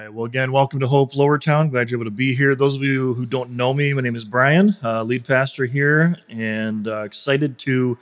right. Well, again, welcome to Hope Lowertown. Glad you're able to be here. Those of you who don't know me, my name is Brian, uh, lead pastor here, and uh, excited to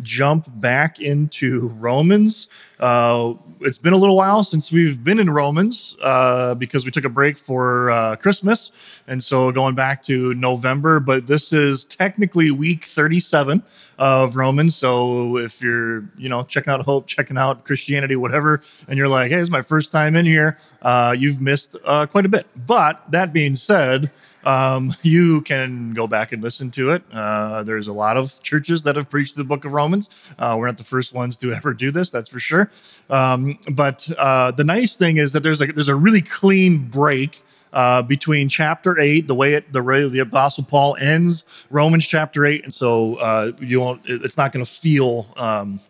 jump back into Romans. Uh, it's been a little while since we've been in Romans uh, because we took a break for uh, Christmas. And so going back to November, but this is technically week 37 of Romans. So if you're, you know, checking out Hope, checking out Christianity, whatever, and you're like, hey, it's my first time in here, uh, you've missed uh, quite a bit. But that being said, um, you can go back and listen to it. Uh, there's a lot of churches that have preached the book of Romans. Uh, we're not the first ones to ever do this, that's for sure. Um, but uh, the nice thing is that there's a, there's a really clean break. Uh, between chapter eight, the way it, the way the Apostle Paul ends Romans chapter eight, and so uh, you won't. It's not going to feel um,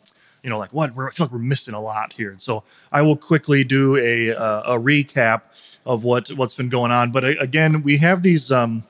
you know, like what we're, I feel like we're missing a lot here. And So I will quickly do a a recap of what what's been going on. But uh, again, we have these um,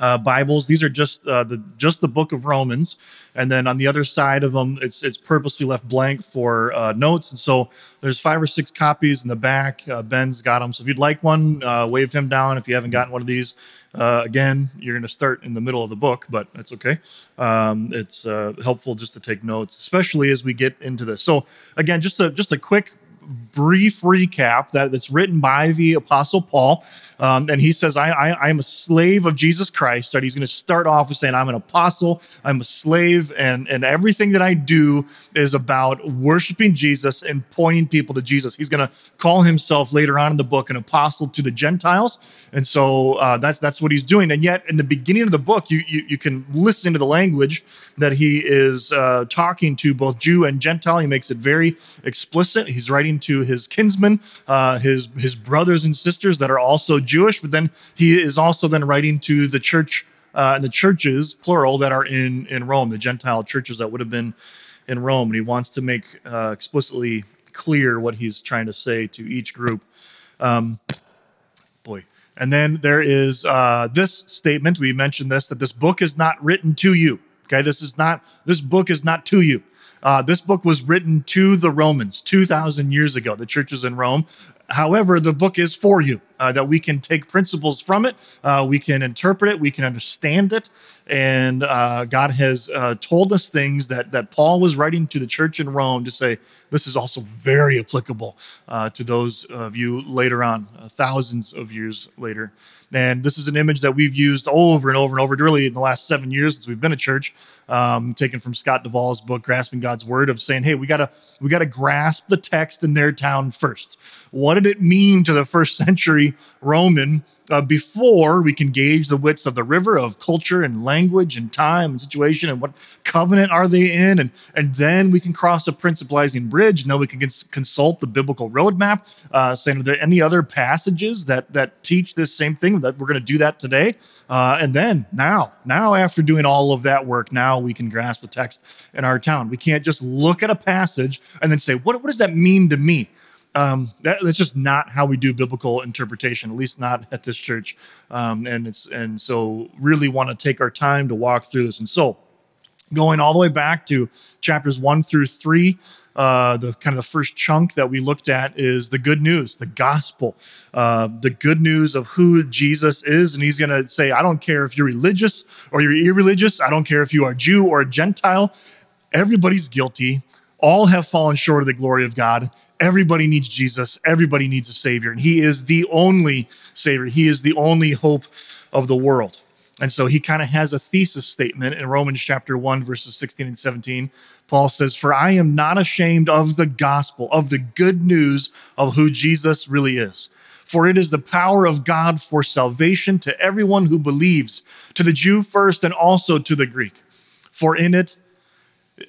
uh, Bibles. These are just uh, the just the Book of Romans, and then on the other side of them, it's it's purposely left blank for uh, notes. And so there's five or six copies in the back. Uh, Ben's got them. So if you'd like one, uh, wave him down. If you haven't gotten one of these. again, you're going to start in the middle of the book, but that's okay. Um, it's helpful just to take notes, especially as we get into this. So, again, just a just a quick brief recap that it's written by the Apostle Paul. Um, and he says, I, I, am a slave of Jesus Christ. That he's going to start off with saying, I'm an apostle, I'm a slave, and, and everything that I do is about worshiping Jesus and pointing people to Jesus. He's going to call himself later on in the book an apostle to the Gentiles. And so uh, that's, that's what he's doing. And yet, in the beginning of the book, you, you, you can listen to the language that he is uh, talking to both Jew and Gentile. He makes it very explicit. He's writing to his kinsmen, uh, his his brothers and sisters that are also Jewish. But then he is also then writing to the church uh, and the churches, plural, that are in in Rome, the Gentile churches that would have been in Rome. And he wants to make uh, explicitly clear what he's trying to say to each group. Um, boy. And then there is uh, this statement. We mentioned this that this book is not written to you. Okay, this is not. This book is not to you. Uh, this book was written to the Romans 2,000 years ago, the churches in Rome. However, the book is for you, uh, that we can take principles from it, uh, we can interpret it, we can understand it. And uh, God has uh, told us things that, that Paul was writing to the church in Rome to say, this is also very applicable uh, to those of you later on, thousands of years later. And this is an image that we've used over and over and over, really in the last seven years since we've been a church, um, taken from Scott Duvall's book, Grasping God's Word, of saying, hey, we gotta we gotta grasp the text in their town first. What did it mean to the first century Roman uh, before we can gauge the width of the river of culture and language and time and situation and what covenant are they in? And, and then we can cross a principalizing bridge. And then we can cons- consult the biblical roadmap, uh, saying, are there any other passages that, that teach this same thing? That we're going to do that today. Uh, and then now, now after doing all of that work, now we can grasp the text in our town. We can't just look at a passage and then say, what, what does that mean to me? Um, that, that's just not how we do biblical interpretation, at least not at this church. Um, and it's and so really want to take our time to walk through this. And so, going all the way back to chapters one through three, uh, the kind of the first chunk that we looked at is the good news, the gospel, uh, the good news of who Jesus is. And he's going to say, I don't care if you're religious or you're irreligious. I don't care if you are Jew or a Gentile. Everybody's guilty all have fallen short of the glory of God. Everybody needs Jesus. Everybody needs a Savior. And He is the only Savior. He is the only hope of the world. And so he kind of has a thesis statement in Romans chapter 1, verses 16 and 17. Paul says, For I am not ashamed of the gospel, of the good news of who Jesus really is. For it is the power of God for salvation to everyone who believes, to the Jew first and also to the Greek. For in it,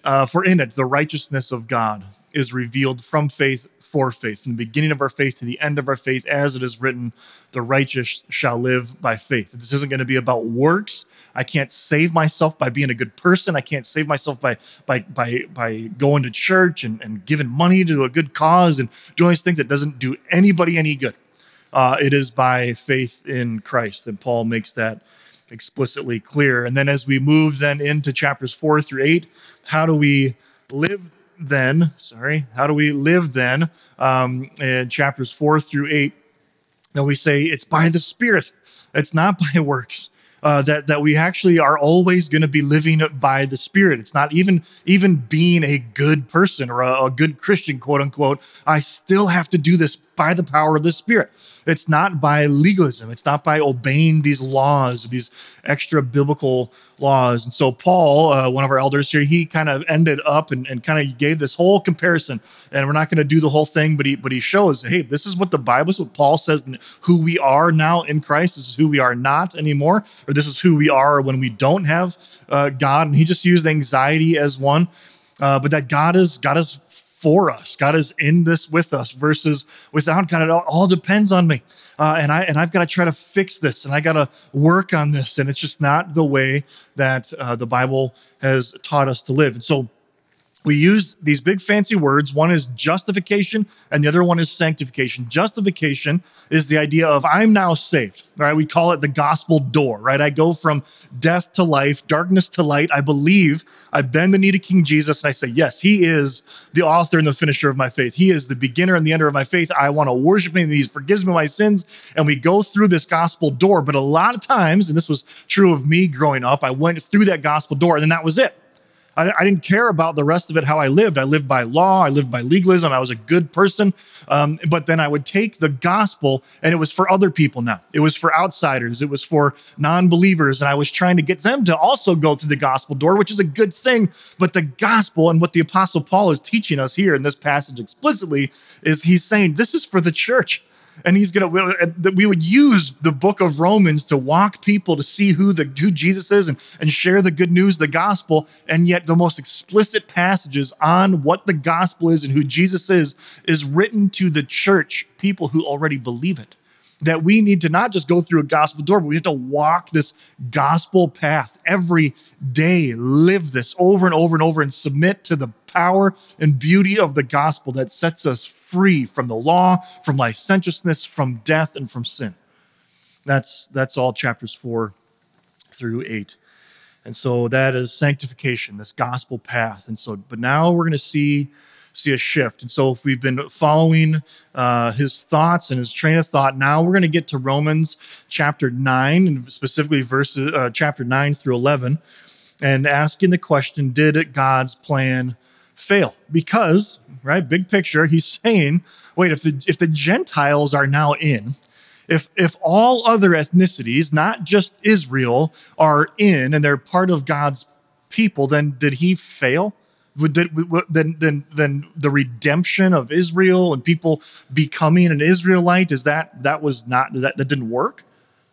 uh, for in it, the righteousness of God is revealed from faith for faith, from the beginning of our faith to the end of our faith, as it is written, the righteous shall live by faith. This isn't going to be about works. I can't save myself by being a good person. I can't save myself by by by by going to church and, and giving money to a good cause and doing these things that doesn't do anybody any good. Uh, it is by faith in Christ. that Paul makes that explicitly clear. And then as we move then into chapters four through eight, how do we live then? Sorry, how do we live then? Um, in chapters four through eight, that we say it's by the Spirit, it's not by works. Uh, that that we actually are always going to be living by the Spirit. It's not even even being a good person or a, a good Christian, quote unquote. I still have to do this by the power of the Spirit. It's not by legalism. It's not by obeying these laws, these extra biblical laws. And so, Paul, uh, one of our elders here, he kind of ended up and, and kind of gave this whole comparison. And we're not going to do the whole thing, but he but he shows, hey, this is what the Bible, is what Paul says, who we are now in Christ. This is who we are not anymore, or this is who we are when we don't have uh, God. And he just used anxiety as one. Uh, but that God is God is for us. God is in this with us versus without God. It all, depends on me. Uh, and I and I've got to try to fix this and I got to work on this. And it's just not the way that uh, the Bible has taught us to live. And so we use these big fancy words. One is justification, and the other one is sanctification. Justification is the idea of I'm now saved, right? We call it the gospel door, right? I go from death to life, darkness to light. I believe, I bend the knee to King Jesus, and I say, Yes, He is the author and the finisher of my faith. He is the beginner and the ender of my faith. I want to worship Him, He forgives me my sins. And we go through this gospel door. But a lot of times, and this was true of me growing up, I went through that gospel door, and then that was it I, I, didn't care about the rest of it, how I lived. I lived by law, I lived by legalism, I was a good person. Um, but then I would take the gospel and it was for other people now. It was for outsiders, it was for non believers. And I was trying to get them to also go through the gospel door, which is a good thing. But the gospel and what the apostle Paul is teaching us here in this passage explicitly is he's saying this is for the church and he's gonna we would use the book of romans to walk people to see who the who jesus is and, and share the good news the gospel. And yet the most explicit passages on what the gospel is and who jesus is is written to the church people who already believe it. That we need to not just go through a gospel door, but we have to walk this gospel path every day, live this over and over and over, and submit to the power and beauty of the gospel that sets us free from the law, from licentiousness, from death, and from sin. That's, that's all chapters four through eight. And so that is sanctification, this gospel path. And so, but now we're going to see see a shift. And so, if we've been following uh, his thoughts and his train of thought, now we're going to get to Romans chapter nine, and specifically verses uh, chapter nine through eleven, and asking the question: Did God's plan fail? Because right? Big picture, he's saying, wait, if the if the Gentiles are now in, if if all other ethnicities, not just Israel, are in and they're part of God's people, then did he fail? Would, did, then, then, then the redemption of Israel and people becoming an Israelite is that that was not that that didn't work?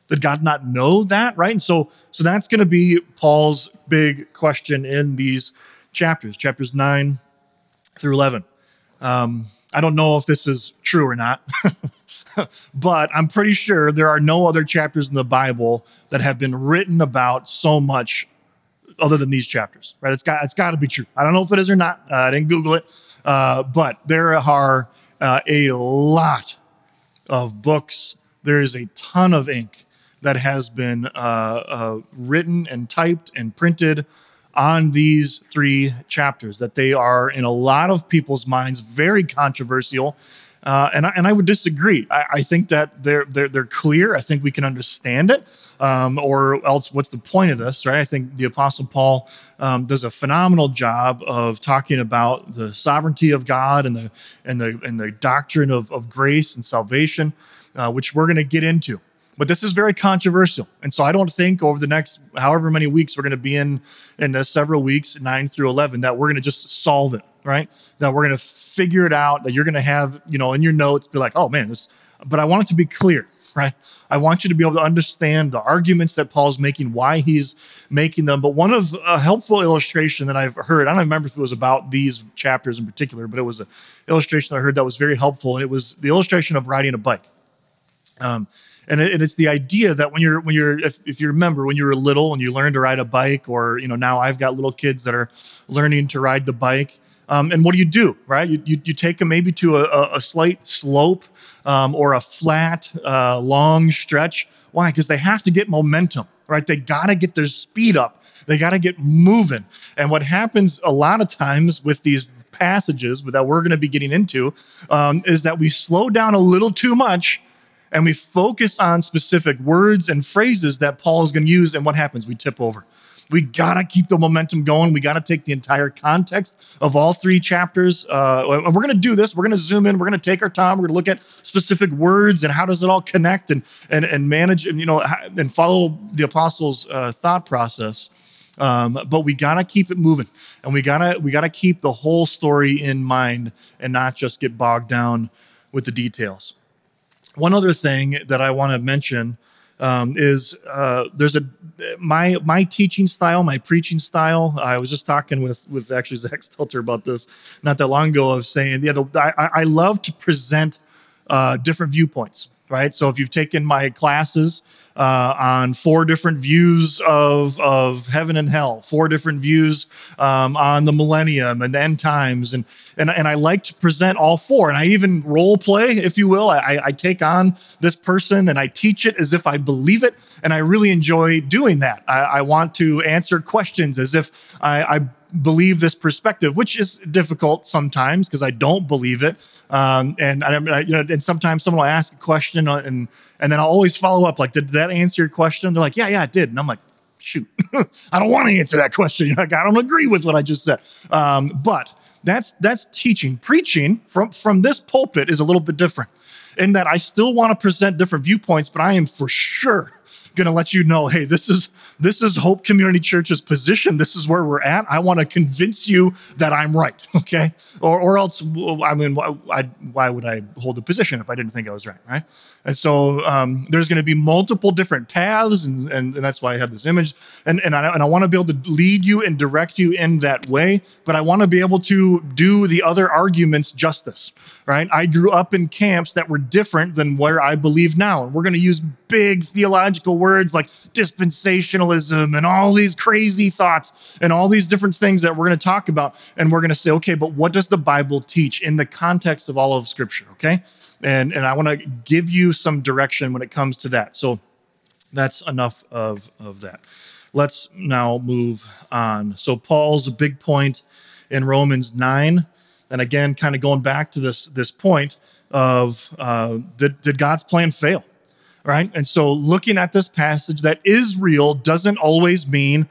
Did God not know that? Right, and so so that's going to be Paul's big question in these chapters, chapters nine through eleven. Um, I don't know if this is true or not, but I'm pretty sure there are no other chapters in the Bible that have been written about so much other than these chapters, right? It's got it's got to be true. I don't know if it is or not. Uh, I didn't Google it, uh, but there are uh, a lot of books. There is a ton of ink that has been uh, uh, written and typed and printed on these three chapters, that they are, in a lot of people's minds, very controversial. Uh, and, I, and I would disagree. I, I, think that they're, they're, they're clear. I think we can understand it. Um, or else, what's the point of this, right? I think the Apostle Paul um, does a phenomenal job of talking about the sovereignty of God and the, and the, and the doctrine of, of grace and salvation, uh, which we're going to get into. But this is very controversial. And so I don't think over the next however many weeks we're going to be in, in the several weeks, nine through 11, that we're going to just solve it, right? That we're going to figure it out, that you're going to have, you know, in your notes, be like, oh man, this, but I want it to be clear, right? I want you to be able to understand the arguments that Paul's making, why he's making them. But one of a helpful illustration that I've heard, I don't remember if it was about these chapters in particular, but it was an illustration I heard that was very helpful. And it was the illustration of riding a bike. Um, and, it, and it's the idea that when you're when you're if, if you remember when you were little and you learned to ride a bike or you know now i've got little kids that are learning to ride the bike um, and what do you do right? You, you, you take them maybe to a, a slight slope um, or a flat uh, long stretch. Why? Because they have to get momentum right? They got to get their speed up. They got to get moving. And what happens a lot of times with these passages that we're going to be getting into um, is that we slow down a little too much and we focus on specific words and phrases that Paul is going to use, and what happens? We tip over. We got to keep the momentum going. We got to take the entire context of all three chapters. Uh, and we're going to do this. We're going to zoom in. We're going to take our time. We're going to look at specific words and how does it all connect and, and, and manage and, you know, and follow the apostles' uh, thought process. Um, but we got to keep it moving and we got to we got to keep the whole story in mind and not just get bogged down with the details. One other thing that I want to mention um, is uh, there's a my my teaching style, my preaching style. I was just talking with with actually Zach Stelter about this not that long ago. Of saying, yeah, the, I, I love to present uh, different viewpoints, right? So if you've taken my classes, uh, on four different views of, of heaven and hell, four different views um, on the millennium and the end times. And, and, and I like to present all four. And I even role play, if you will. I, I take on this person and I teach it as if I believe it. And I really enjoy doing that. I, I want to answer questions as if I, I believe this perspective, which is difficult sometimes because I don't believe it. Um, and I, you know, and sometimes someone will ask a question and and then I'll always follow up like, did that answer your question? They're like, yeah, yeah, it did. And I'm like, shoot, I don't want to answer that question. Like, I don't agree with what I just said. Um, but that's that's teaching. Preaching from from this pulpit is a little bit different in that I still want to present different viewpoints, but I am for sure going to let you know, hey, this is this is Hope Community Church's position. This is where we're at. I want to convince you that I'm right, okay? Or, or else, I mean, why, why would I hold a position if I didn't think I was right, right? And so um, there's going to be multiple different paths, and, and, and, that's why I have this image. And, and I, and I want to be able to lead you and direct you in that way, but I want to be able to do the other arguments justice, right? I grew up in camps that were different than where I believe now. And we're going to use big theological words like dispensationalism and all these crazy thoughts and all these different things that we're going to talk about. And we're going to say, okay, but what does the Bible teach in the context of all of Scripture, okay? And, and I want to give you some direction when it comes to that. So that's enough of, of that. Let's now move on. So, Paul's big point in Romans 9, and again, kind of going back to this, this point of uh, did, did God's plan fail? Right? And so, looking at this passage, that Israel doesn't always mean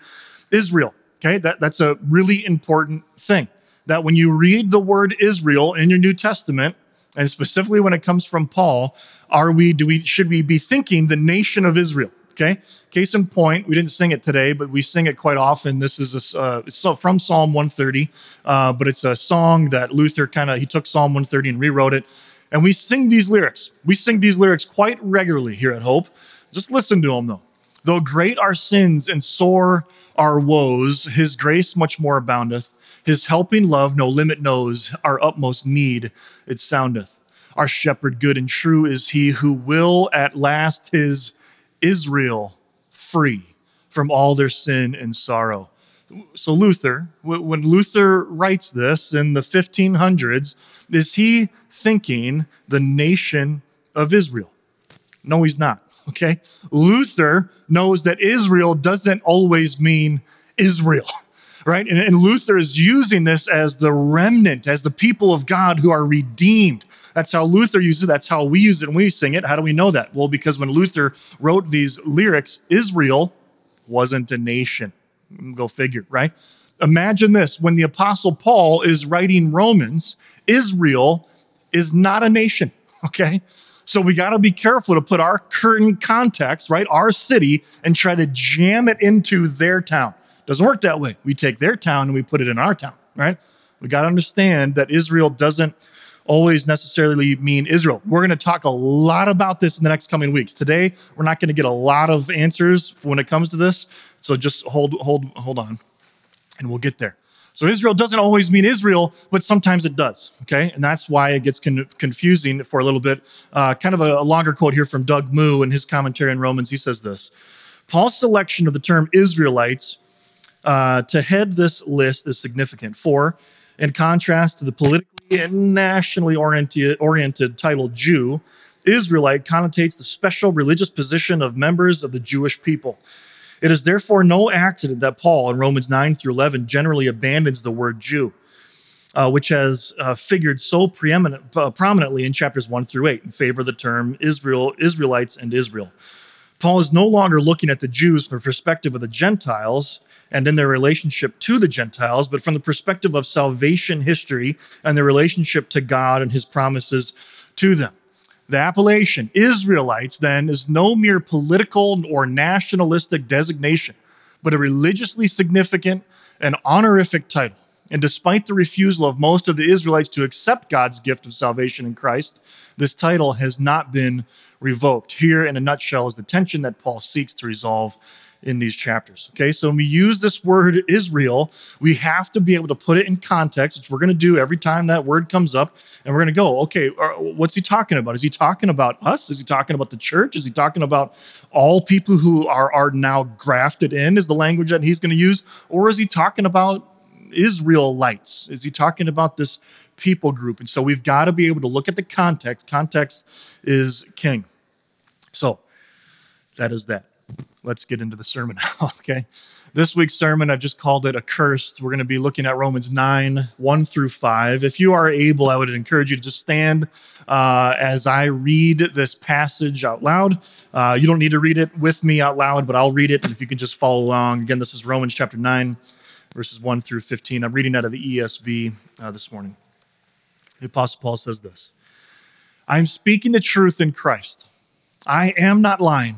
Israel. Okay, that, that's a really important thing. That when you read the word Israel in your New Testament, and specifically when it comes from Paul, are we, do we, should we be thinking the nation of Israel? Okay. Case in point, we didn't sing it today, but we sing it quite often. This is a, uh, it's from Psalm 130, uh, but it's a song that Luther kind of, he took Psalm 130 and rewrote it. And we sing these lyrics. We sing these lyrics quite regularly here at Hope. Just listen to them though. Though great our sins and sore our woes, his grace much more aboundeth. His helping love no limit knows, our utmost need it soundeth. Our shepherd good and true is he who will at last his Israel free from all their sin and sorrow. So, Luther, when Luther writes this in the 1500s, is he thinking the nation of Israel? No, he's not. Okay. Luther knows that Israel doesn't always mean Israel. right? And, and Luther is using this as the remnant, as the people of God who are redeemed. That's how Luther uses it. That's how we use it when we sing it. How do we know that? Well, because when Luther wrote these lyrics, Israel wasn't a nation. Go figure, right? Imagine this when the Apostle Paul is writing Romans, Israel is not a nation, okay? So we got to be careful to put our current context, right? Our city and try to jam it into their town. Doesn't work that way. We take their town and we put it in our town, right? We got to understand that Israel doesn't always necessarily mean Israel. We're going to talk a lot about this in the next coming weeks. Today, we're not going to get a lot of answers when it comes to this. So just hold, hold, hold on, and we'll get there. So Israel doesn't always mean Israel, but sometimes it does. Okay, and that's why it gets con- confusing for a little bit. Uh, kind of a, a longer quote here from Doug Moo in his commentary on Romans. He says this: Paul's selection of the term Israelites uh, to head this list is significant. For, in contrast to the politically and nationally oriented, oriented title Jew, Israelite connotates the special religious position of members of the Jewish people. It is therefore no accident that Paul in Romans 9 through 11 generally abandons the word Jew. uh, which has uh, figured so preeminent, uh, prominently in chapters one through eight in favor of the term Israel, Israelites, and Israel. Paul is no longer looking at the Jews from the perspective of the Gentiles and in their relationship to the Gentiles, but from the perspective of salvation history and their relationship to God and his promises to them. The appellation Israelites then is no mere political or nationalistic designation, but a religiously significant and honorific title. And despite the refusal of most of the Israelites to accept God's gift of salvation in Christ, this title has not been revoked. Here, in a nutshell, is the tension that Paul seeks to resolve in these chapters. Okay, so when we use this word Israel, we have to be able to put it in context, which we're going to do every time that word comes up. And we're going to go, okay, what's he talking about? Is he talking about us? Is he talking about the church? Is he talking about all people who are, are now grafted in, is the language that he's going to use? Or is he talking about Israelites? Is he talking about this people group? And so we've got to be able to look at the context. Context is king. So that is that. Let's get into the sermon now, okay? This week's sermon, I've just called it Accursed. We're going to be looking at Romans 9, 1 through 5. If you are able, I would encourage you to just stand uh, as I read this passage out loud. Uh, you don't need to read it with me out loud, but I'll read it. And if you can just follow along. Again, this is Romans chapter 9, verses 1 through 15. I'm reading out of the ESV uh, this morning. The Apostle Paul says this I'm speaking the truth in Christ. I am not lying.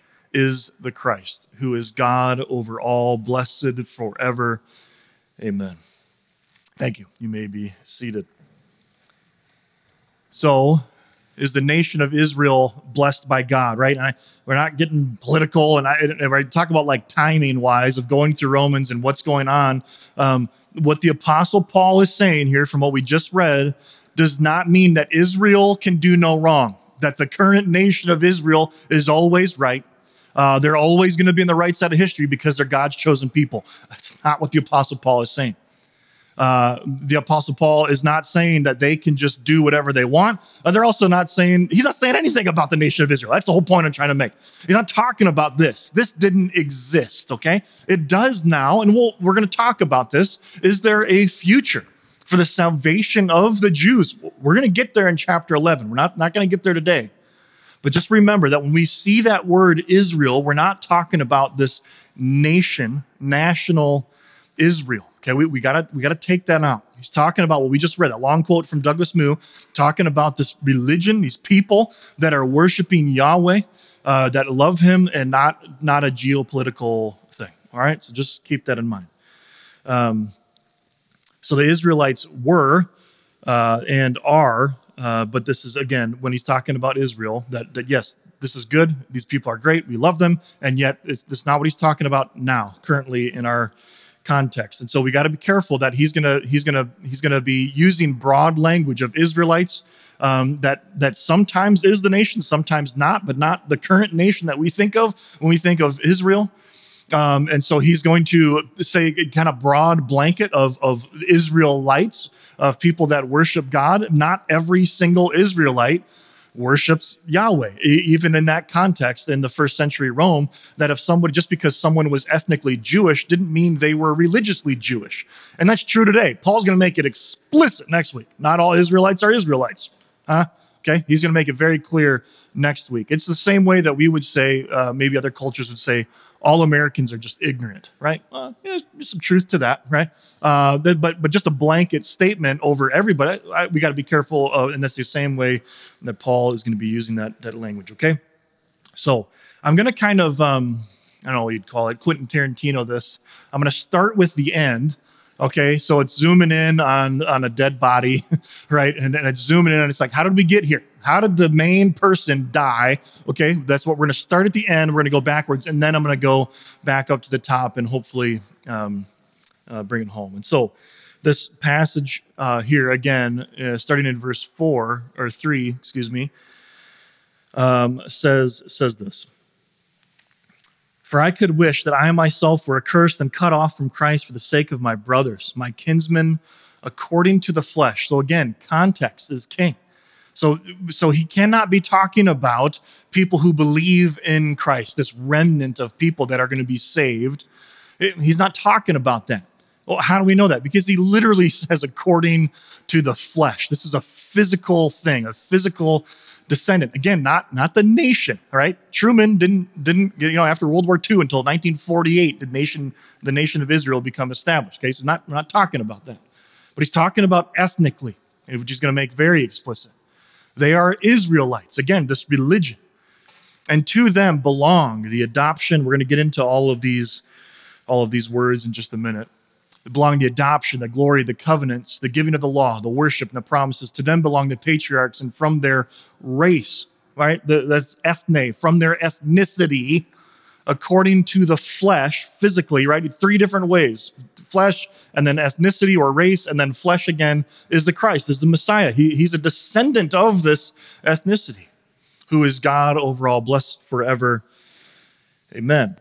is the Christ, who is God over all, blessed forever. Amen. Thank you. You may be seated. So, is the nation of Israel blessed by God, right? I, we're not getting political, and I, and I, talk about like timing wise of going through Romans and what's going on. Um, what the Apostle Paul is saying here, from what we just read, does not mean that Israel can do no wrong, that the current nation of Israel is always right, uh, they're always going to be on the right side of history because they're God's chosen people. That's not what the Apostle Paul is saying. Uh, the Apostle Paul is not saying that they can just do whatever they want. Uh, they're also not saying, he's not saying anything about the nation of Israel. That's the whole point I'm trying to make. He's not talking about this. This didn't exist, okay? It does now, and we'll, we're going to talk about this. Is there a future? For the salvation of the Jews. We're going to get there in chapter 11. We're not, not going to get there today. But just remember that when we see that word Israel, we're not talking about this nation, national Israel. Okay, we, we gotta we gotta take that out. He's talking about what we just read, a long quote from Douglas Moo, talking about this religion, these people that are worshiping Yahweh, uh, that love him and not not a geopolitical thing. All right, so just keep that in mind. Um, so the Israelites were uh, and are uh, but this is again when he's talking about Israel that that yes, this is good. These people are great. We love them, and yet it's, it's not what he's talking about now, currently in our context. And so we got to be careful that he's gonna he's gonna he's gonna be using broad language of Israelites um, that that sometimes is the nation, sometimes not, but not the current nation that we think of when we think of Israel. Um, and so he's going to say kind of broad blanket of, of Israelites, of people that worship God. Not every single Israelite worships Yahweh. Even in that context, in the first century Rome, that if somebody, just because someone was ethnically Jewish, didn't mean they were religiously Jewish. And that's true today. Paul's going to make it explicit next week. Not all Israelites are Israelites. Huh? Okay, he's going to make it very clear next week. It's the same way that we would say, uh, maybe other cultures would say, all Americans are just ignorant, right? yeah, there's some truth to that, right? Uh, but but just a blanket statement over everybody, I, we got to be careful, of, and that's the same way that Paul is going to be using that that language. Okay, so I'm going to kind of, um, I don't know what you'd call it, Quentin Tarantino. This I'm going to start with the end Okay, so it's zooming in on on a dead body, right? And, and it's zooming in, and it's like, how did we get here? How did the main person die? Okay, that's what we're to start at the end. We're to go backwards, and then I'm to go back up to the top, and hopefully, um, uh, bring it home. And so, this passage uh, here again, uh, starting in verse four or three, excuse me, um, says says this. For I could wish that I myself were accursed and cut off from Christ for the sake of my brothers, my kinsmen, according to the flesh. So again, context is king. So, so he cannot be talking about people who believe in Christ, this remnant of people that are going to be saved. He's not talking about that. Well, how do we know that? Because he literally says, according to the flesh. This is a physical thing, a physical descendant. Again, not not the nation, right? Truman didn't didn't you know after World War II until 1948 did nation the nation of Israel become established. Okay, so not we're not talking about that, but he's talking about ethnically, which he's going to make very explicit. They are Israelites. Again, this religion, and to them belong the adoption. We're going to get into all of these all of these words in just a minute belong the adoption, the glory, the covenants, the giving of the law, the worship, and the promises. To them belong the patriarchs, and from their race, right? The, that's ethne, from their ethnicity, according to the flesh, physically, right? Three different ways flesh, and then ethnicity or race, and then flesh again is the Christ, is the Messiah. He, he's a descendant of this ethnicity, who is God overall, blessed forever. Amen.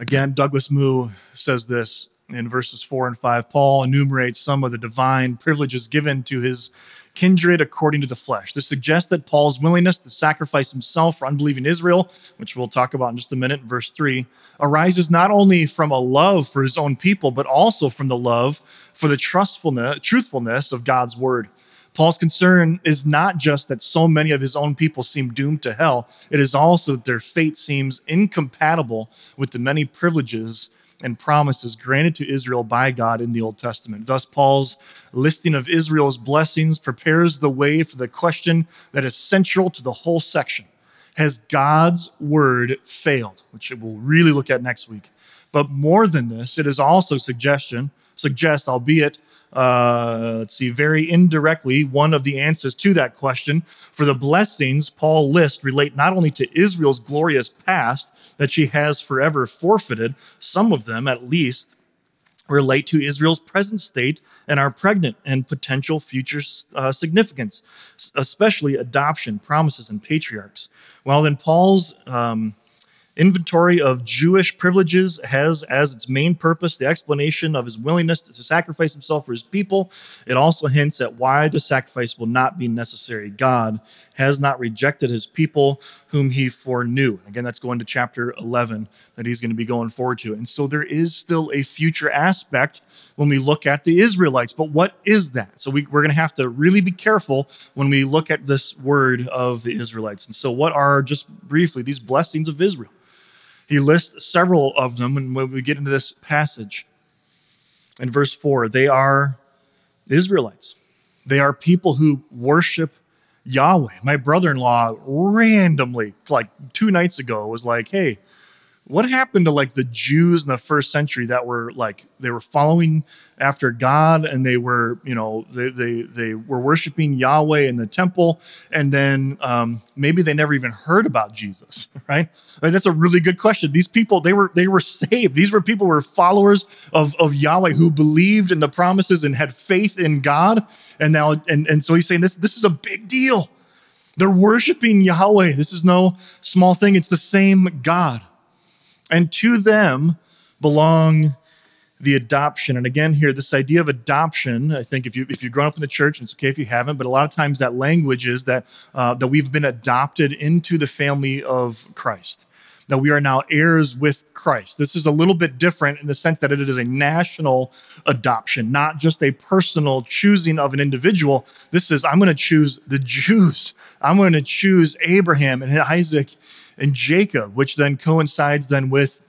Again, Douglas Moo says this in verses four and five, Paul enumerates some of the divine privileges given to his kindred according to the flesh. This suggests that Paul's willingness to sacrifice himself for unbelieving Israel, which we'll talk about in just a minute, verse 3, arises not only from a love for his own people, but also from the love for the trustfulness, truthfulness of God's word. Paul's concern is not just that so many of his own people seem doomed to hell, it is also that their fate seems incompatible with the many privileges and promises granted to Israel by God in the Old Testament. Thus, Paul's listing of Israel's blessings prepares the way for the question that is central to the whole section Has God's word failed? Which we'll really look at next week. But more than this, it is also suggestion, suggest, albeit uh, let's see, very indirectly, one of the answers to that question. For the blessings Paul lists relate not only to Israel's glorious past that she has forever forfeited, some of them at least relate to Israel's present state and are pregnant and potential future uh, significance, especially adoption, promises, and patriarchs. While in Paul's um, inventory of Jewish privileges has as its main purpose the explanation of his willingness to sacrifice himself for his people. It also hints at why the sacrifice will not be necessary. God has not rejected his people whom he foreknew. Again, that's going to chapter 11 that he's going to be going forward to. And so there is still a future aspect when we look at the Israelites. But what is that? So we, we're going to have to really be careful when we look at this word of the Israelites. And so, what are just briefly these blessings of Israel? He lists several of them, and when we get into this passage in verse 4, they are Israelites. They are people who worship Yahweh. My brother in law randomly, like two nights ago, was like, hey, what happened to like the Jews in the first century that were like they were following after God and they were you know they they they were worshiping Yahweh in the temple and then um, maybe they never even heard about Jesus right? That's a really good question. These people they were they were saved. These were people who were followers of of Yahweh who believed in the promises and had faith in God. And now and and so he's saying this this is a big deal. They're worshiping Yahweh. This is no small thing. It's the same God and to them belong the adoption. And again, here, this idea of adoption, I think if, you, if you've grown up in the church, it's okay if you haven't, but a lot of times that language is that, uh, that we've been adopted into the family of Christ, that we are now heirs with Christ. This is a little bit different in the sense that it is a national adoption, not just a personal choosing of an individual. This is, I'm going to choose the Jews. I'm going to choose Abraham and Isaac and Jacob, which then coincides then with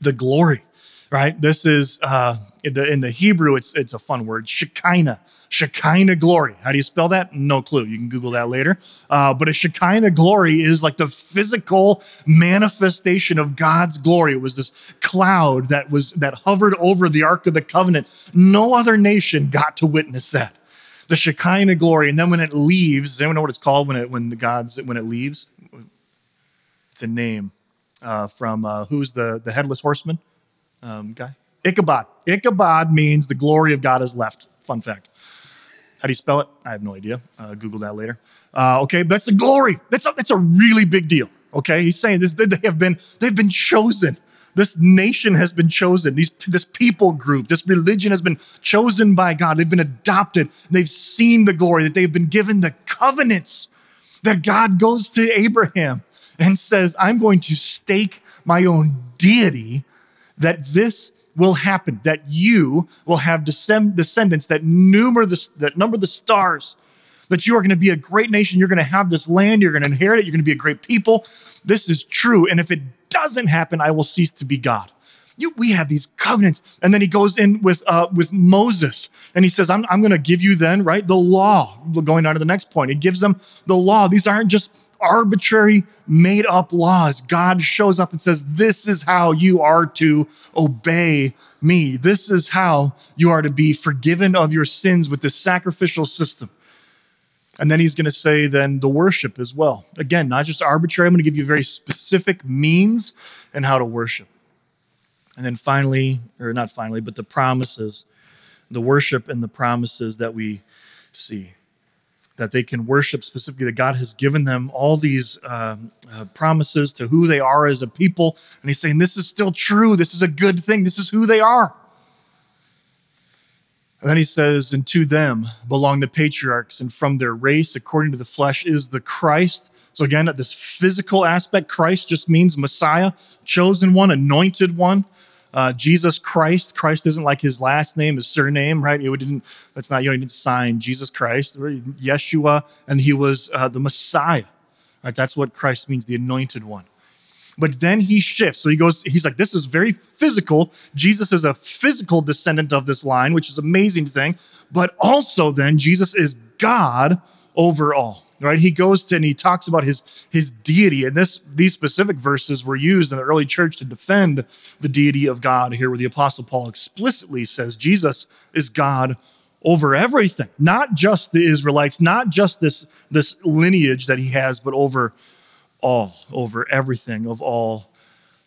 the glory, right? This is uh, in the in the Hebrew, it's it's a fun word, Shekinah, Shekinah glory. How do you spell that? No clue. You can Google that later. Uh, but a Shekinah glory is like the physical manifestation of God's glory. It was this cloud that was that hovered over the Ark of the Covenant. No other nation got to witness that. The Shekinah glory, and then when it leaves, does anyone know what it's called when it when the gods when it leaves? A name uh, from uh, who's the the headless horseman um, guy? Ichabod. Ichabod means the glory of God is left. Fun fact. How do you spell it? I have no idea. Uh, Google that later. Uh, okay, but that's the glory. That's a, that's a really big deal. Okay, he's saying this. They have been they've been chosen. This nation has been chosen. These, this people group, this religion has been chosen by God. They've been adopted. They've seen the glory that they've been given the covenants that God goes to Abraham and says, I'm going to stake my own deity that this will happen, that you will have descendants that number the, that number the stars, that you are going to be a great nation. You're going to have this land. You're going to inherit it. You're going to be a great people. This is true. And if it doesn't happen, I will cease to be God. You, we have these covenants. And then he goes in with, uh, with Moses and he says, I'm, I'm going to give you then, right, the law. Going on to the next point, he gives them the law. These aren't just arbitrary, made up laws. God shows up and says, This is how you are to obey me. This is how you are to be forgiven of your sins with this sacrificial system. And then he's going to say, then the worship as well. Again, not just arbitrary. I'm going to give you very specific means and how to worship. And then finally, or not finally, but the promises, the worship and the promises that we see. That they can worship specifically, that God has given them all these uh, uh, promises to who they are as a people. And he's saying, This is still true. This is a good thing. This is who they are. And then he says, And to them belong the patriarchs, and from their race, according to the flesh, is the Christ so again, this physical aspect, Christ just means Messiah, chosen one, anointed one. Uh, Jesus Christ. Christ isn't like his last name, his surname, right? You didn't. That's not. You know, didn't sign Jesus Christ, Yeshua, and he was uh, the Messiah. Right? That's what Christ means, the anointed one. But then he shifts. So he goes. He's like, this is very physical. Jesus is a physical descendant of this line, which is amazing thing. But also, then Jesus is God over all right? He goes to and he talks about his, his deity. And this, these specific verses were used in the early church to defend the deity of God here, where the Apostle Paul explicitly says Jesus is God over everything, not just the Israelites, not just this, this lineage that he has, but over all, over everything of all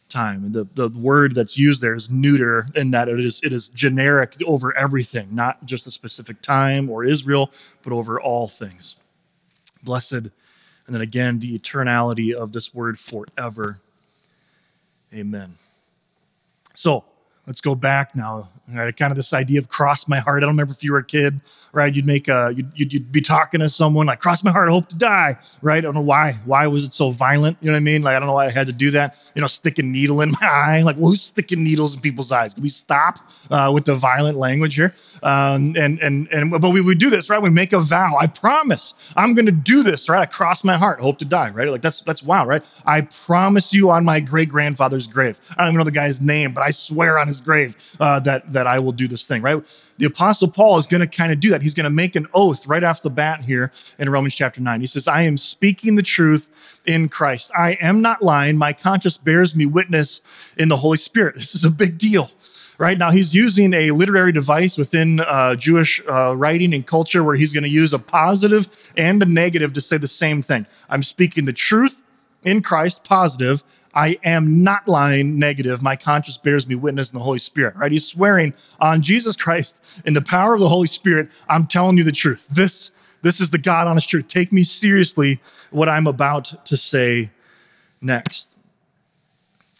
time. And the, the word that's used there is neuter in that it is, it is generic over everything, not just a specific time or Israel, but over all things blessed. And then again, the eternality of this word forever. Amen. So let's go back now. Right, kind of this idea of cross my heart. I don't remember if you were a kid, right? You'd make a, you'd, you'd, you'd, be talking to someone like, cross my heart, I hope to die, right? I don't know why. Why was it so violent? You know what I mean? Like, I don't know why I had to do that. You know, stick a needle in my eye. Like, well, who's sticking needles in people's eyes? Can we stop uh, with the violent language here? Um, and, and, and, but we would do this, right? We make a vow. I promise I'm going to do this, right? I cross my heart, hope to die, right? Like, that's, that's wow, right? I promise you on my great grandfather's grave. I don't even know the guy's name, but I swear on his grave uh, that, that I will do this thing, right? The Apostle Paul is going to kind of do that. He's going to make an oath right off the bat here in Romans chapter 9. He says, I am speaking the truth in Christ. I am not lying. My conscience bears me witness in the Holy Spirit. This is a big deal right? Now he's using a literary device within uh, Jewish uh, writing and culture where he's going to use a positive and a negative to say the same thing. I'm speaking the truth in Christ, positive. I am not lying, negative. My conscience bears me witness in the Holy Spirit, right? He's swearing on Jesus Christ in the power of the Holy Spirit. I'm telling you the truth. This, this is the God honest truth. Take me seriously what I'm about to say next.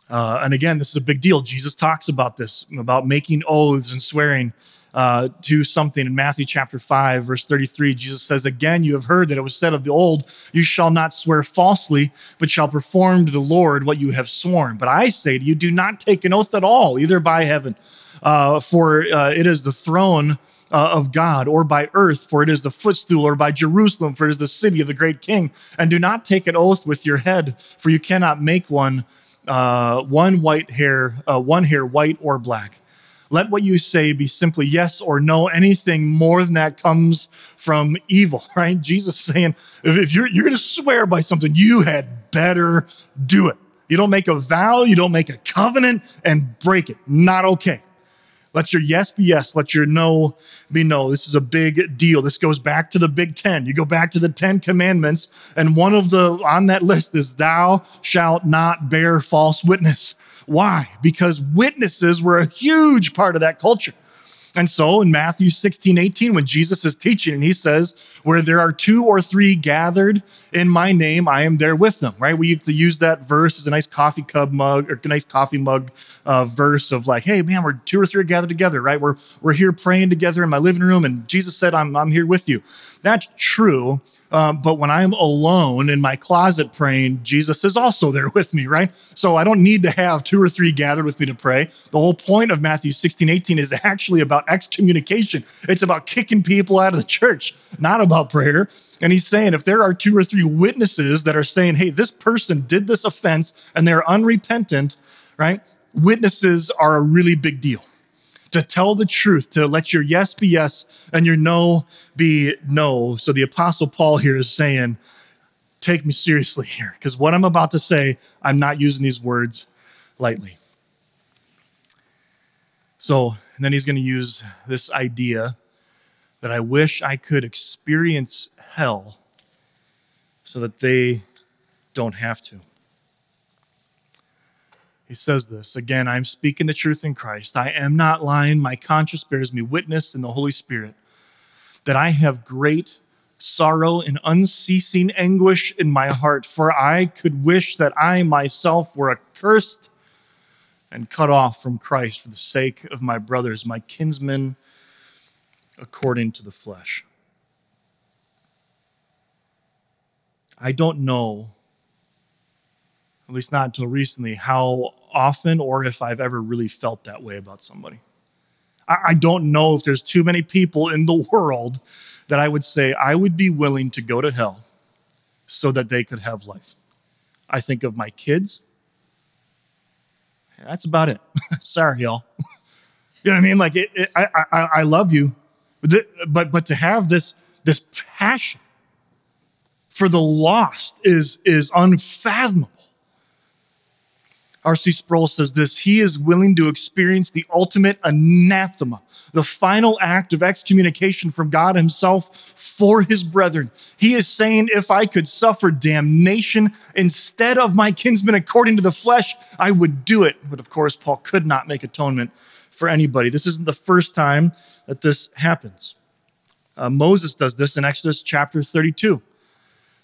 Uh, and again, this is a big deal. Jesus talks about this, about making oaths and swearing uh, to something in Matthew chapter 5, verse 33. Jesus says, Again, you have heard that it was said of the old, You shall not swear falsely, but shall perform to the Lord what you have sworn. But I say to you, do not take an oath at all, either by heaven, uh, for uh, it is the throne. Uh, of God, or by earth, for it is the footstool, or by Jerusalem, for it is the city of the great king. And do not take an oath with your head, for you cannot make one uh, one white hair, uh, one hair white or black. Let what you say be simply yes or no. Anything more than that comes from evil, right? Jesus saying, if you're, you're going to swear by something, you had better do it. You don't make a vow, you don't make a covenant and break it. Not okay. Let your yes be yes. Let your no be no. This is a big deal. This goes back to the Big Ten. You go back to the Ten Commandments, and one of the on that list is thou shalt not bear false witness. Why? Because witnesses were a huge part of that culture. And so in Matthew 16, 18, when Jesus is teaching and he says, where there are two or three gathered in my name, I am there with them, right? We used to use that verse as a nice coffee cup mug or a nice coffee mug uh, verse of like, hey, man, we're two or three gathered together, right? We're, we're here praying together in my living room and Jesus said, I'm, I'm here with you. That's true. Um, but when I'm alone in my closet praying, Jesus is also there with me, right? So I don't need to have two or three gathered with me to pray. The whole point of Matthew 16, 18 is actually about excommunication. It's about kicking people out of the church, not about prayer. And he's saying if there are two or three witnesses that are saying, hey, this person did this offense and they're unrepentant, right? Witnesses are a really big deal to tell the truth, to let your yes be yes and your no be no. So the Apostle Paul here is saying, take me seriously here, because what I'm about to say, I'm not using these words lightly. So, and then he's going to use this idea that I wish I could experience hell so that they don't have to. He says this again, I'm speaking the truth in Christ. I am not lying. My conscience bears me witness in the Holy Spirit that I have great sorrow and unceasing anguish in my heart, for I could wish that I myself were accursed and cut off from Christ for the sake of my brothers, my kinsmen, according to the flesh. I don't know at least not until recently, how often or if I've ever really felt that way about somebody. I, don't know if there's too many people in the world that I would say I would be willing to go to hell so that they could have life. I think of my kids. That's about it. Sorry, y'all. you know what I mean? Like, it, it, I, I, I love you, but, but, but to have this, this passion for the lost is, is unfathomable. R.C. Sproul says this He is willing to experience the ultimate anathema, the final act of excommunication from God Himself for His brethren. He is saying, If I could suffer damnation instead of my kinsmen according to the flesh, I would do it. But of course, Paul could not make atonement for anybody. This isn't the first time that this happens. Uh, Moses does this in Exodus chapter 32.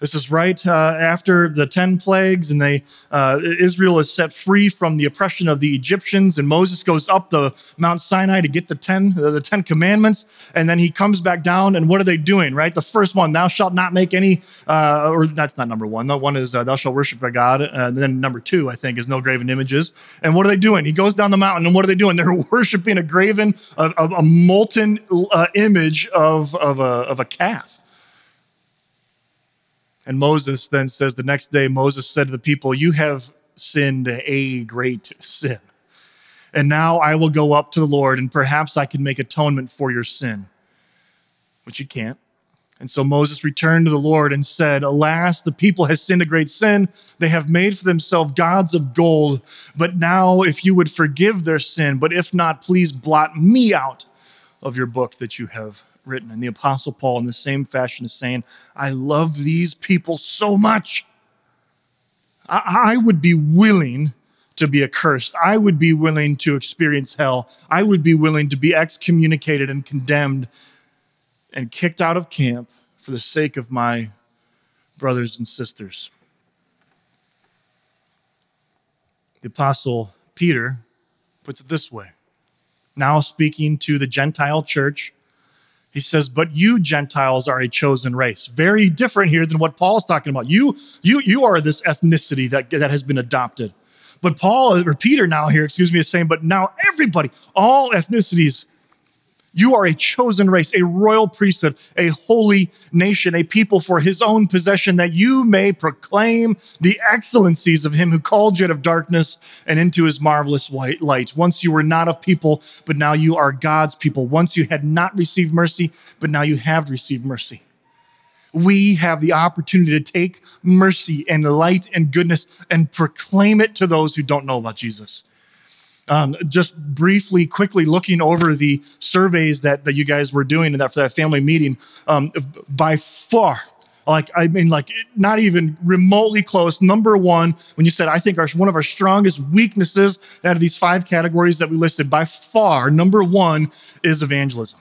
This is right uh, after the 10 plagues, and they, uh, Israel is set free from the oppression of the Egyptians. And Moses goes up the Mount Sinai to get the 10, uh, the 10 commandments. And then he comes back down, and what are they doing, right? The first one, thou shalt not make any, uh, or that's not number one. The one is, uh, thou shalt worship thy God. And then number two, I think, is no graven images. And what are they doing? He goes down the mountain, and what are they doing? They're worshiping a graven, a, a molten uh, image of, of, a, of a calf. And Moses then says, the next day, Moses said to the people, You have sinned a great sin. And now I will go up to the Lord, and perhaps I can make atonement for your sin. Which you can't. And so Moses returned to the Lord and said, Alas, the people has sinned a great sin. They have made for themselves gods of gold. But now, if you would forgive their sin, but if not, please blot me out of your book that you have written. And the Apostle Paul, in the same fashion, is saying, I love these people so much. I, I would be willing to be accursed. I would be willing to experience hell. I would be willing to be excommunicated and condemned and kicked out of camp for the sake of my brothers and sisters. The Apostle Peter puts it this way now speaking to the Gentile church he says, but you Gentiles are a chosen race. Very different here than what Paul's talking about. You, you, you are this ethnicity that, that has been adopted. But Paul, or Peter now here, excuse me, is saying, but now everybody, all ethnicities you are a chosen race, a royal priesthood, a holy nation, a people for his own possession, that you may proclaim the excellencies of him who called you out of darkness and into his marvelous white light. Once you were not of people, but now you are God's people. Once you had not received mercy, but now you have received mercy. We have the opportunity to take mercy and light and goodness and proclaim it to those who don't know about Jesus. Um, just briefly, quickly looking over the surveys that, that you guys were doing for that family meeting, um, by far, Like, I mean, like, not even remotely close. Number one, when you said, I think our, one of our strongest weaknesses out of these five categories that we listed, by far, number one is evangelism.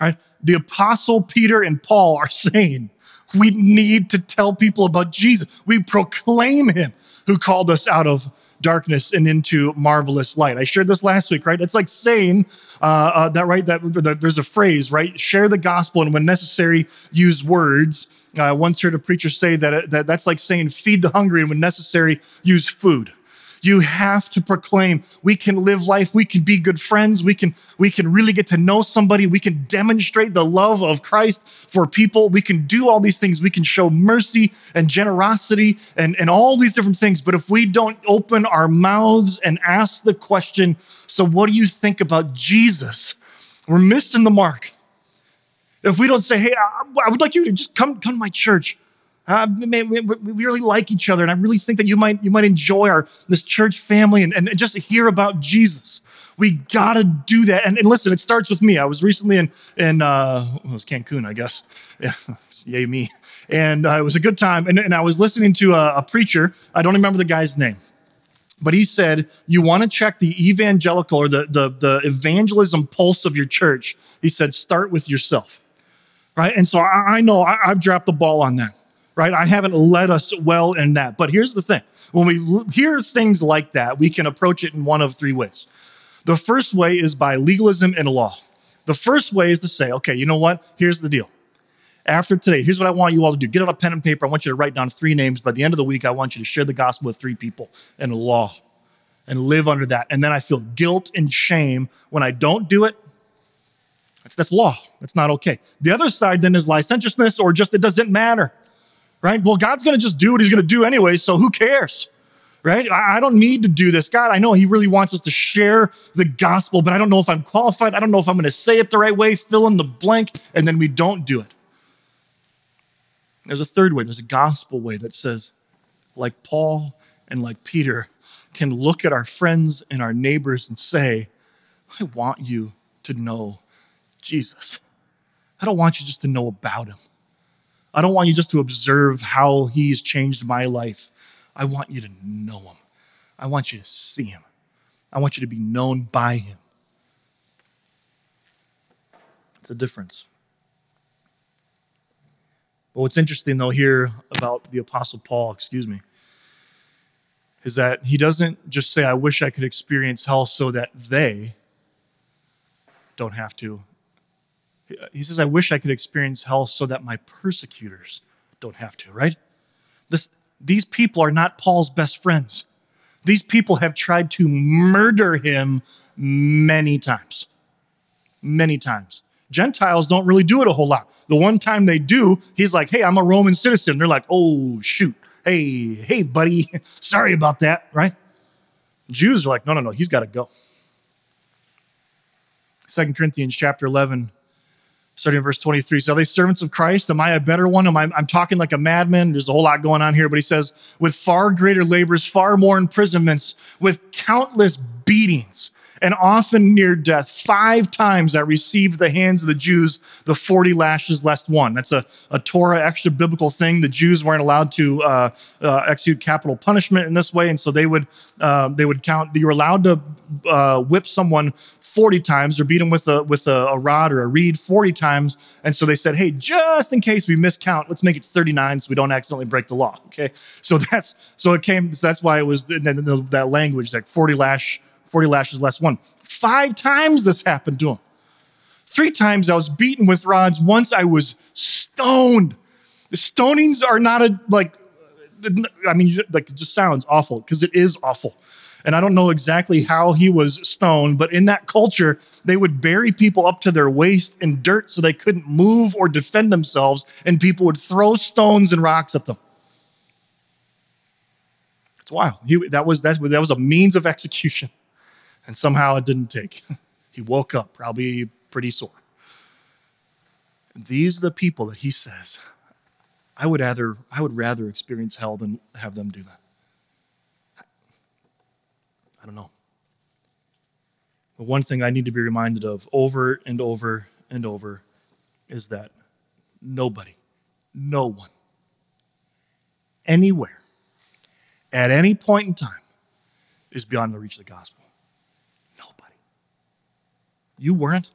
Right? The apostle Peter and Paul are saying, we need to tell people about Jesus. We proclaim him who called us out of darkness and into marvelous light. I shared this last week, right? It's like saying uh, uh, that, right? That, that, there's a phrase, right? Share the gospel and when necessary, use words. I once heard a preacher say that, that that's like saying feed the hungry and when necessary, use food. You have to proclaim we can live life, we can be good friends, we can, we can really get to know somebody, we can demonstrate the love of Christ for people, we can do all these things, we can show mercy and generosity and, and all these different things. But if we don't open our mouths and ask the question, so what do you think about Jesus? We're missing the mark. If we don't say, hey, I, would like you to just come, come to my church. Uh, man, we, we, really like each other, and I really think that you might you might enjoy our this church family and, and just hear about Jesus. We gotta do that. And, and listen, it starts with me. I was recently in in uh, it was Cancun, I guess. Yeah, yay me. And uh, it was a good time. And, and I was listening to a, a preacher. I don't remember the guy's name, but he said you want to check the evangelical or the, the the evangelism pulse of your church. He said start with yourself, right? And so I, I know I, I've dropped the ball on that right? I haven't led us well in that. But here's the thing when we hear things like that, we can approach it in one of three ways. The first way is by legalism and law. The first way is to say, okay, you know what? Here's the deal. After today, here's what I want you all to do. Get out a pen and paper. I want you to write down three names. By the end of the week, I want you to share the gospel with three people and law and live under that. And then I feel guilt and shame when I don't do it. That's, that's law. That's not okay. The other side then is licentiousness or just it doesn't matter right? Well, God's going to just do what he's going to do anyway, so who cares? Right? I don't need to do this. God, I know He really wants us to share the gospel, but I don't know if I'm qualified. I don't know if I'm going to say it the right way, fill in the blank, and then we don't do it. There's a third way, there's a gospel way that says, like Paul and like Peter, can look at our friends and our neighbors and say, I want you to know Jesus. I don't want you just to know about him. I don't want you just to observe how he's changed my life. I want you to know him. I want you to see him. I want you to be known by him. It's a difference. But what's interesting, though, here about the Apostle Paul, excuse me, is that he doesn't just say, I wish I could experience hell so that they don't have to he says, I wish I could experience hell so that my persecutors don't have to, right? This, these people are not Paul's best friends. These people have tried to murder him many times. Many times. Gentiles don't really do it a whole lot. The one time they do, he's like, hey, I'm a Roman citizen. They're like, oh, shoot. Hey, hey, buddy, sorry about that, right? Jews are like, no, no, no, he's got to go. Second Corinthians chapter 11, starting in verse 23. So, are they servants of Christ? Am I a better one? Am I, I'm talking like a madman. There's a whole lot going on here, but he says, with far greater labors, far more imprisonments, with countless beatings, and often near death. Five times I received the hands of the Jews the 40 lashes less one. That's a, a Torah extra biblical thing. The Jews weren't allowed to uh, uh, execute capital punishment in this way, and so they would uh, they would count. You were allowed to uh, whip someone 40 times or beat him with a with a, a, rod or a reed 40 times. And so they said, hey, just in case we miscount, let's make it 39 so we don't accidentally break the law. Okay. So that's so it came, so that's why it was that language, like 40 lash, 40 lashes less one. Five times this happened to him. Three times I was beaten with rods. Once I was stoned. The stonings are not a like I mean, like it just sounds awful because it is awful. And I don't know exactly how he was stoned, but in that culture, they would bury people up to their waist in dirt so they couldn't move or defend themselves, and people would throw stones and rocks at them. It's wild. He, that, was, that, that was a means of execution, and somehow it didn't take. he woke up, probably pretty sore. These are the people that he says, I would rather, I would rather experience hell than have them do that. I don't know. But one thing I need to be reminded of over and over and over is that nobody, no one, anywhere, at any point in time, is beyond the reach of the gospel. Nobody. You weren't.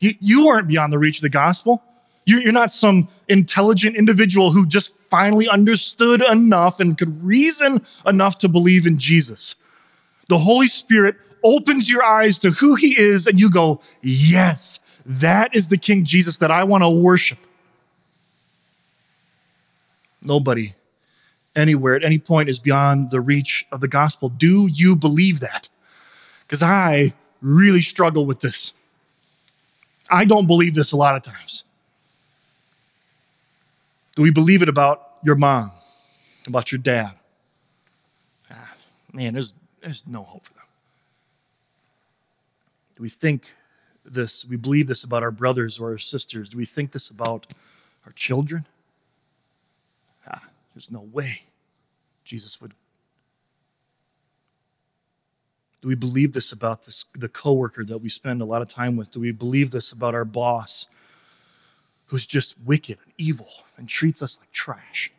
You, you weren't beyond the reach of the gospel. You're not some intelligent individual who just finally understood enough and could reason enough to believe in Jesus. The Holy Spirit opens your eyes to who He is, and you go, Yes, that is the King Jesus that I want to worship. Nobody anywhere at any point is beyond the reach of the gospel. Do you believe that? Because I really struggle with this. I don't believe this a lot of times. Do we believe it about your mom, about your dad? Ah, man, there's, there's no hope for them. Do we think this, we believe this about our brothers or our sisters? Do we think this about our children? Ah, there's no way Jesus would. Do we believe this about this, the coworker that we spend a lot of time with? Do we believe this about our boss who's just wicked and evil and treats us like trash?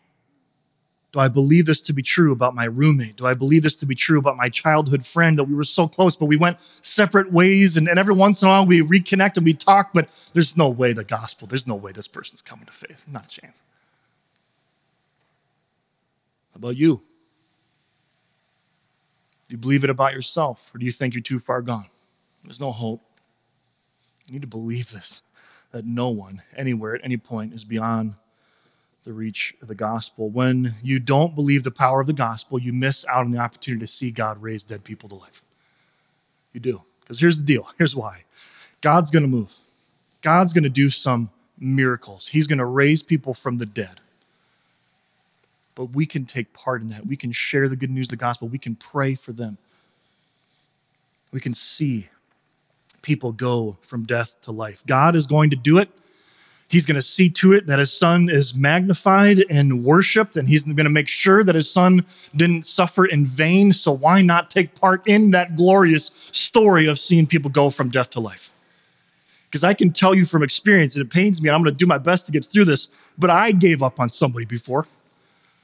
Do I believe this to be true about my roommate? Do I believe this to be true about my childhood friend that we were so close, but we went separate ways and, and every once in a while we reconnect and we talk, but there's no way the gospel, there's no way this person's coming to faith. Not a chance. How about you? Do you believe it about yourself, or do you think you're too far gone? There's no hope. You need to believe this that no one, anywhere, at any point, is beyond the reach of the gospel. When you don't believe the power of the gospel, you miss out on the opportunity to see God raise dead people to life. You do. Because here's the deal here's why God's going to move, God's going to do some miracles, He's going to raise people from the dead. But we can take part in that. We can share the good news of the gospel. We can pray for them. We can see people go from death to life. God is going to do it. He's going to see to it that his son is magnified and worshiped, and he's going to make sure that his son didn't suffer in vain. So, why not take part in that glorious story of seeing people go from death to life? Because I can tell you from experience, and it pains me, and I'm going to do my best to get through this, but I gave up on somebody before.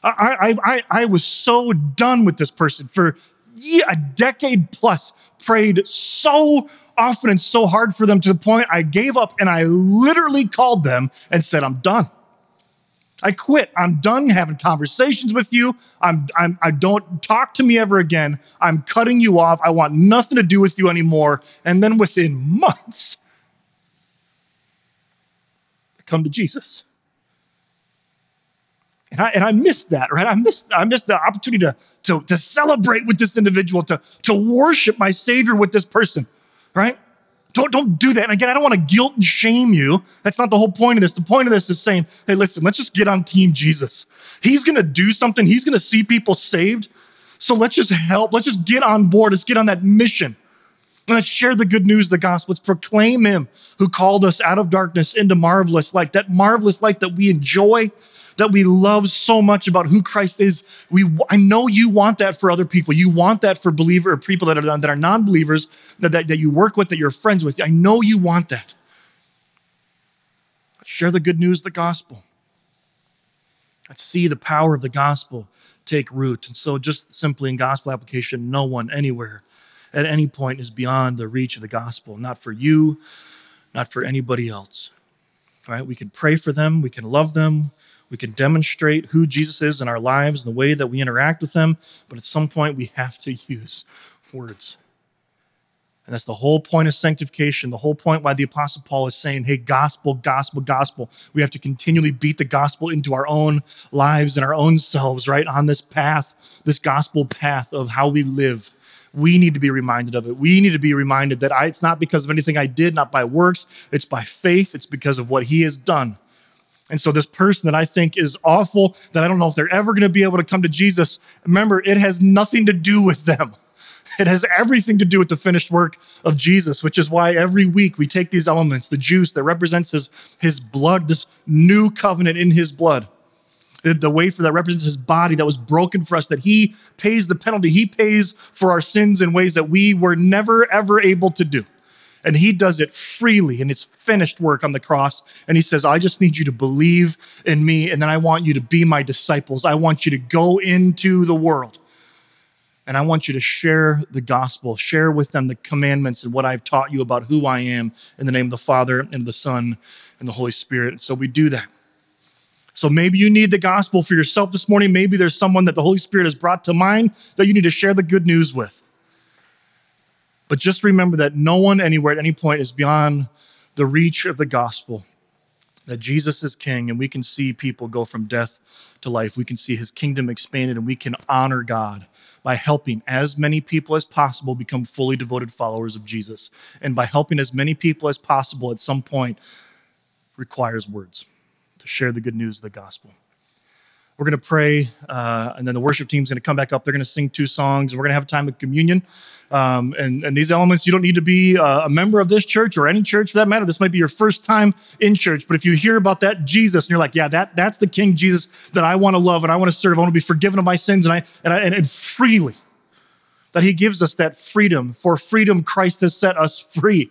I, I, I, I was so done with this person for yeah, a decade plus, prayed so often and so hard for them to the point I gave up and I literally called them and said, I'm done. I quit. I'm done having conversations with you. I'm, I'm, I don't talk to me ever again. I'm cutting you off. I want nothing to do with you anymore. And then within months, I come to Jesus. And I, and I missed that, right? I missed, I missed the opportunity to, to, to celebrate with this individual, to, to worship my Savior with this person, right? Don't, don't do that. And again, I don't want to guilt and shame you. That's not the whole point of this. The point of this is saying, hey, listen, let's just get on Team Jesus. He's going to do something, He's going to see people saved. So let's just help. Let's just get on board. Let's get on that mission. Let's share the good news the gospel. Let's proclaim Him who called us out of darkness into marvelous light, that marvelous light that we enjoy that we love so much about who Christ is. We, I know you want that for other people. You want that for believer or people that are, that are non-believers that, that, that you work with, that you're friends with. I know you want that. Share the good news the gospel. Let's see the power of the gospel take root. And so, just simply in gospel application, no one anywhere at any point is beyond the reach of the gospel, not for you, not for anybody else. Right? We can pray for them, we can love them, we can demonstrate who Jesus is in our lives and the way that we interact with Him, but at some point we have to use words. And that's the whole point of sanctification, the whole point why the Apostle Paul is saying, hey, gospel, gospel, gospel. We have to continually beat the gospel into our own lives and our own selves, right? On this path, this gospel path of how we live. We need to be reminded of it. We need to be reminded that I, it's not because of anything I did, not by works, it's by faith, it's because of what He has done. And so, this person that I think is awful, that I don't know if they're ever going to be able to come to Jesus, remember, it has nothing to do with them. It has everything to do with the finished work of Jesus, which is why every week we take these elements, the juice that represents his, his blood, this new covenant in his blood, the, the wafer that represents his body that was broken for us, that he pays the penalty, he pays for our sins in ways that we were never, ever able to do. And he does it freely in his finished work on the cross. And he says, I just need you to believe in me. And then I want you to be my disciples. I want you to go into the world. And I want you to share the gospel, share with them the commandments and what I've taught you about who I am in the name of the Father and the Son and the Holy Spirit. So we do that. So maybe you need the gospel for yourself this morning. Maybe there's someone that the Holy Spirit has brought to mind that you need to share the good news with. But just remember that no one anywhere at any point is beyond the reach of the gospel, that Jesus is king, and we can see people go from death to life. We can see his kingdom expanded, and we can honor God by helping as many people as possible become fully devoted followers of Jesus. And by helping as many people as possible at some point requires words to share the good news of the gospel. We're going to pray, uh, and then the worship team's going to come back up. They're going to sing two songs. And we're going to have a time of communion. Um, and, and these elements, you don't need to be uh, a member of this church or any church for that matter. This might be your first time in church, but if you hear about that Jesus and you're like, yeah, that, that's the King Jesus that I want to love and I want to serve, I want to be forgiven of my sins and, I, and, I, and, and freely, that He gives us that freedom. For freedom, Christ has set us free.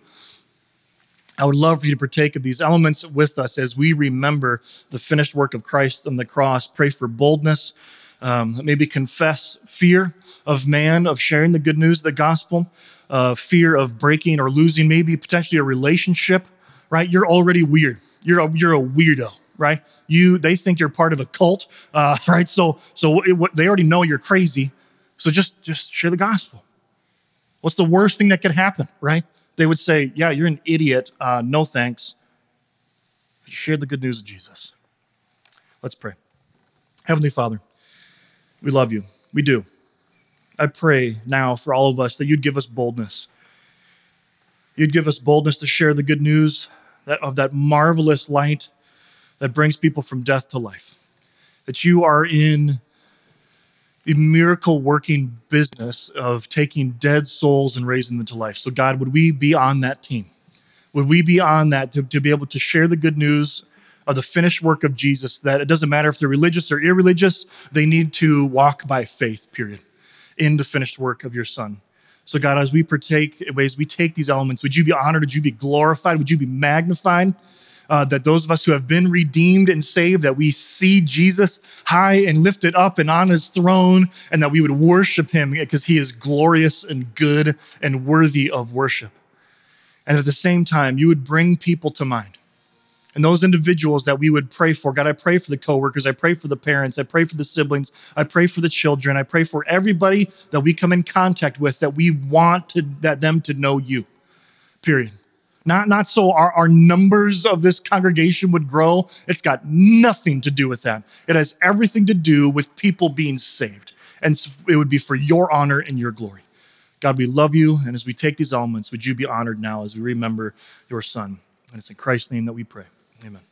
I would love for you to partake of these elements with us as we remember the finished work of Christ on the cross. Pray for boldness, um, maybe confess fear of man, of sharing the good news of the gospel, uh, fear of breaking or losing maybe potentially a relationship, right? You're already weird. You're a, you're a weirdo, right? You, they think you're part of a cult, uh, right? So, so it, they already know you're crazy. So just, just share the gospel. What's the worst thing that could happen, right? they would say, Yeah, you're an idiot. Uh, no thanks. You shared the good news of Jesus. Let's pray. Heavenly Father, we love you. We do. I pray now for all of us that you'd give us boldness. You'd give us boldness to share the good news of that marvelous light that brings people from death to life. That you are in the miracle working business of taking dead souls and raising them to life. So, God, would we be on that team? Would we be on that to, to be able to share the good news of the finished work of Jesus that it doesn't matter if they're religious or irreligious, they need to walk by faith, period, in the finished work of your Son. So, God, as we partake, as we take these elements, would you be honored? Would you be glorified? Would you be magnified? uh, that those of us who have been redeemed and saved, that we see Jesus high and lifted up and on his throne, and that we would worship him because he is glorious and good and worthy of worship. And at the same time, you would bring people to mind. And those individuals that we would pray for, God, I pray for the coworkers, I pray for the parents, I pray for the siblings, I pray for the children, I pray for everybody that we come in contact with that we want to, that them to know you. Period. Not, not so our, our numbers of this congregation would grow. It's got nothing to do with that. It has everything to do with people being saved. And it would be for your honor and your glory. God, we love you. And as we take these elements, would you be honored now as we remember your son? And it's in Christ's name that we pray. Amen.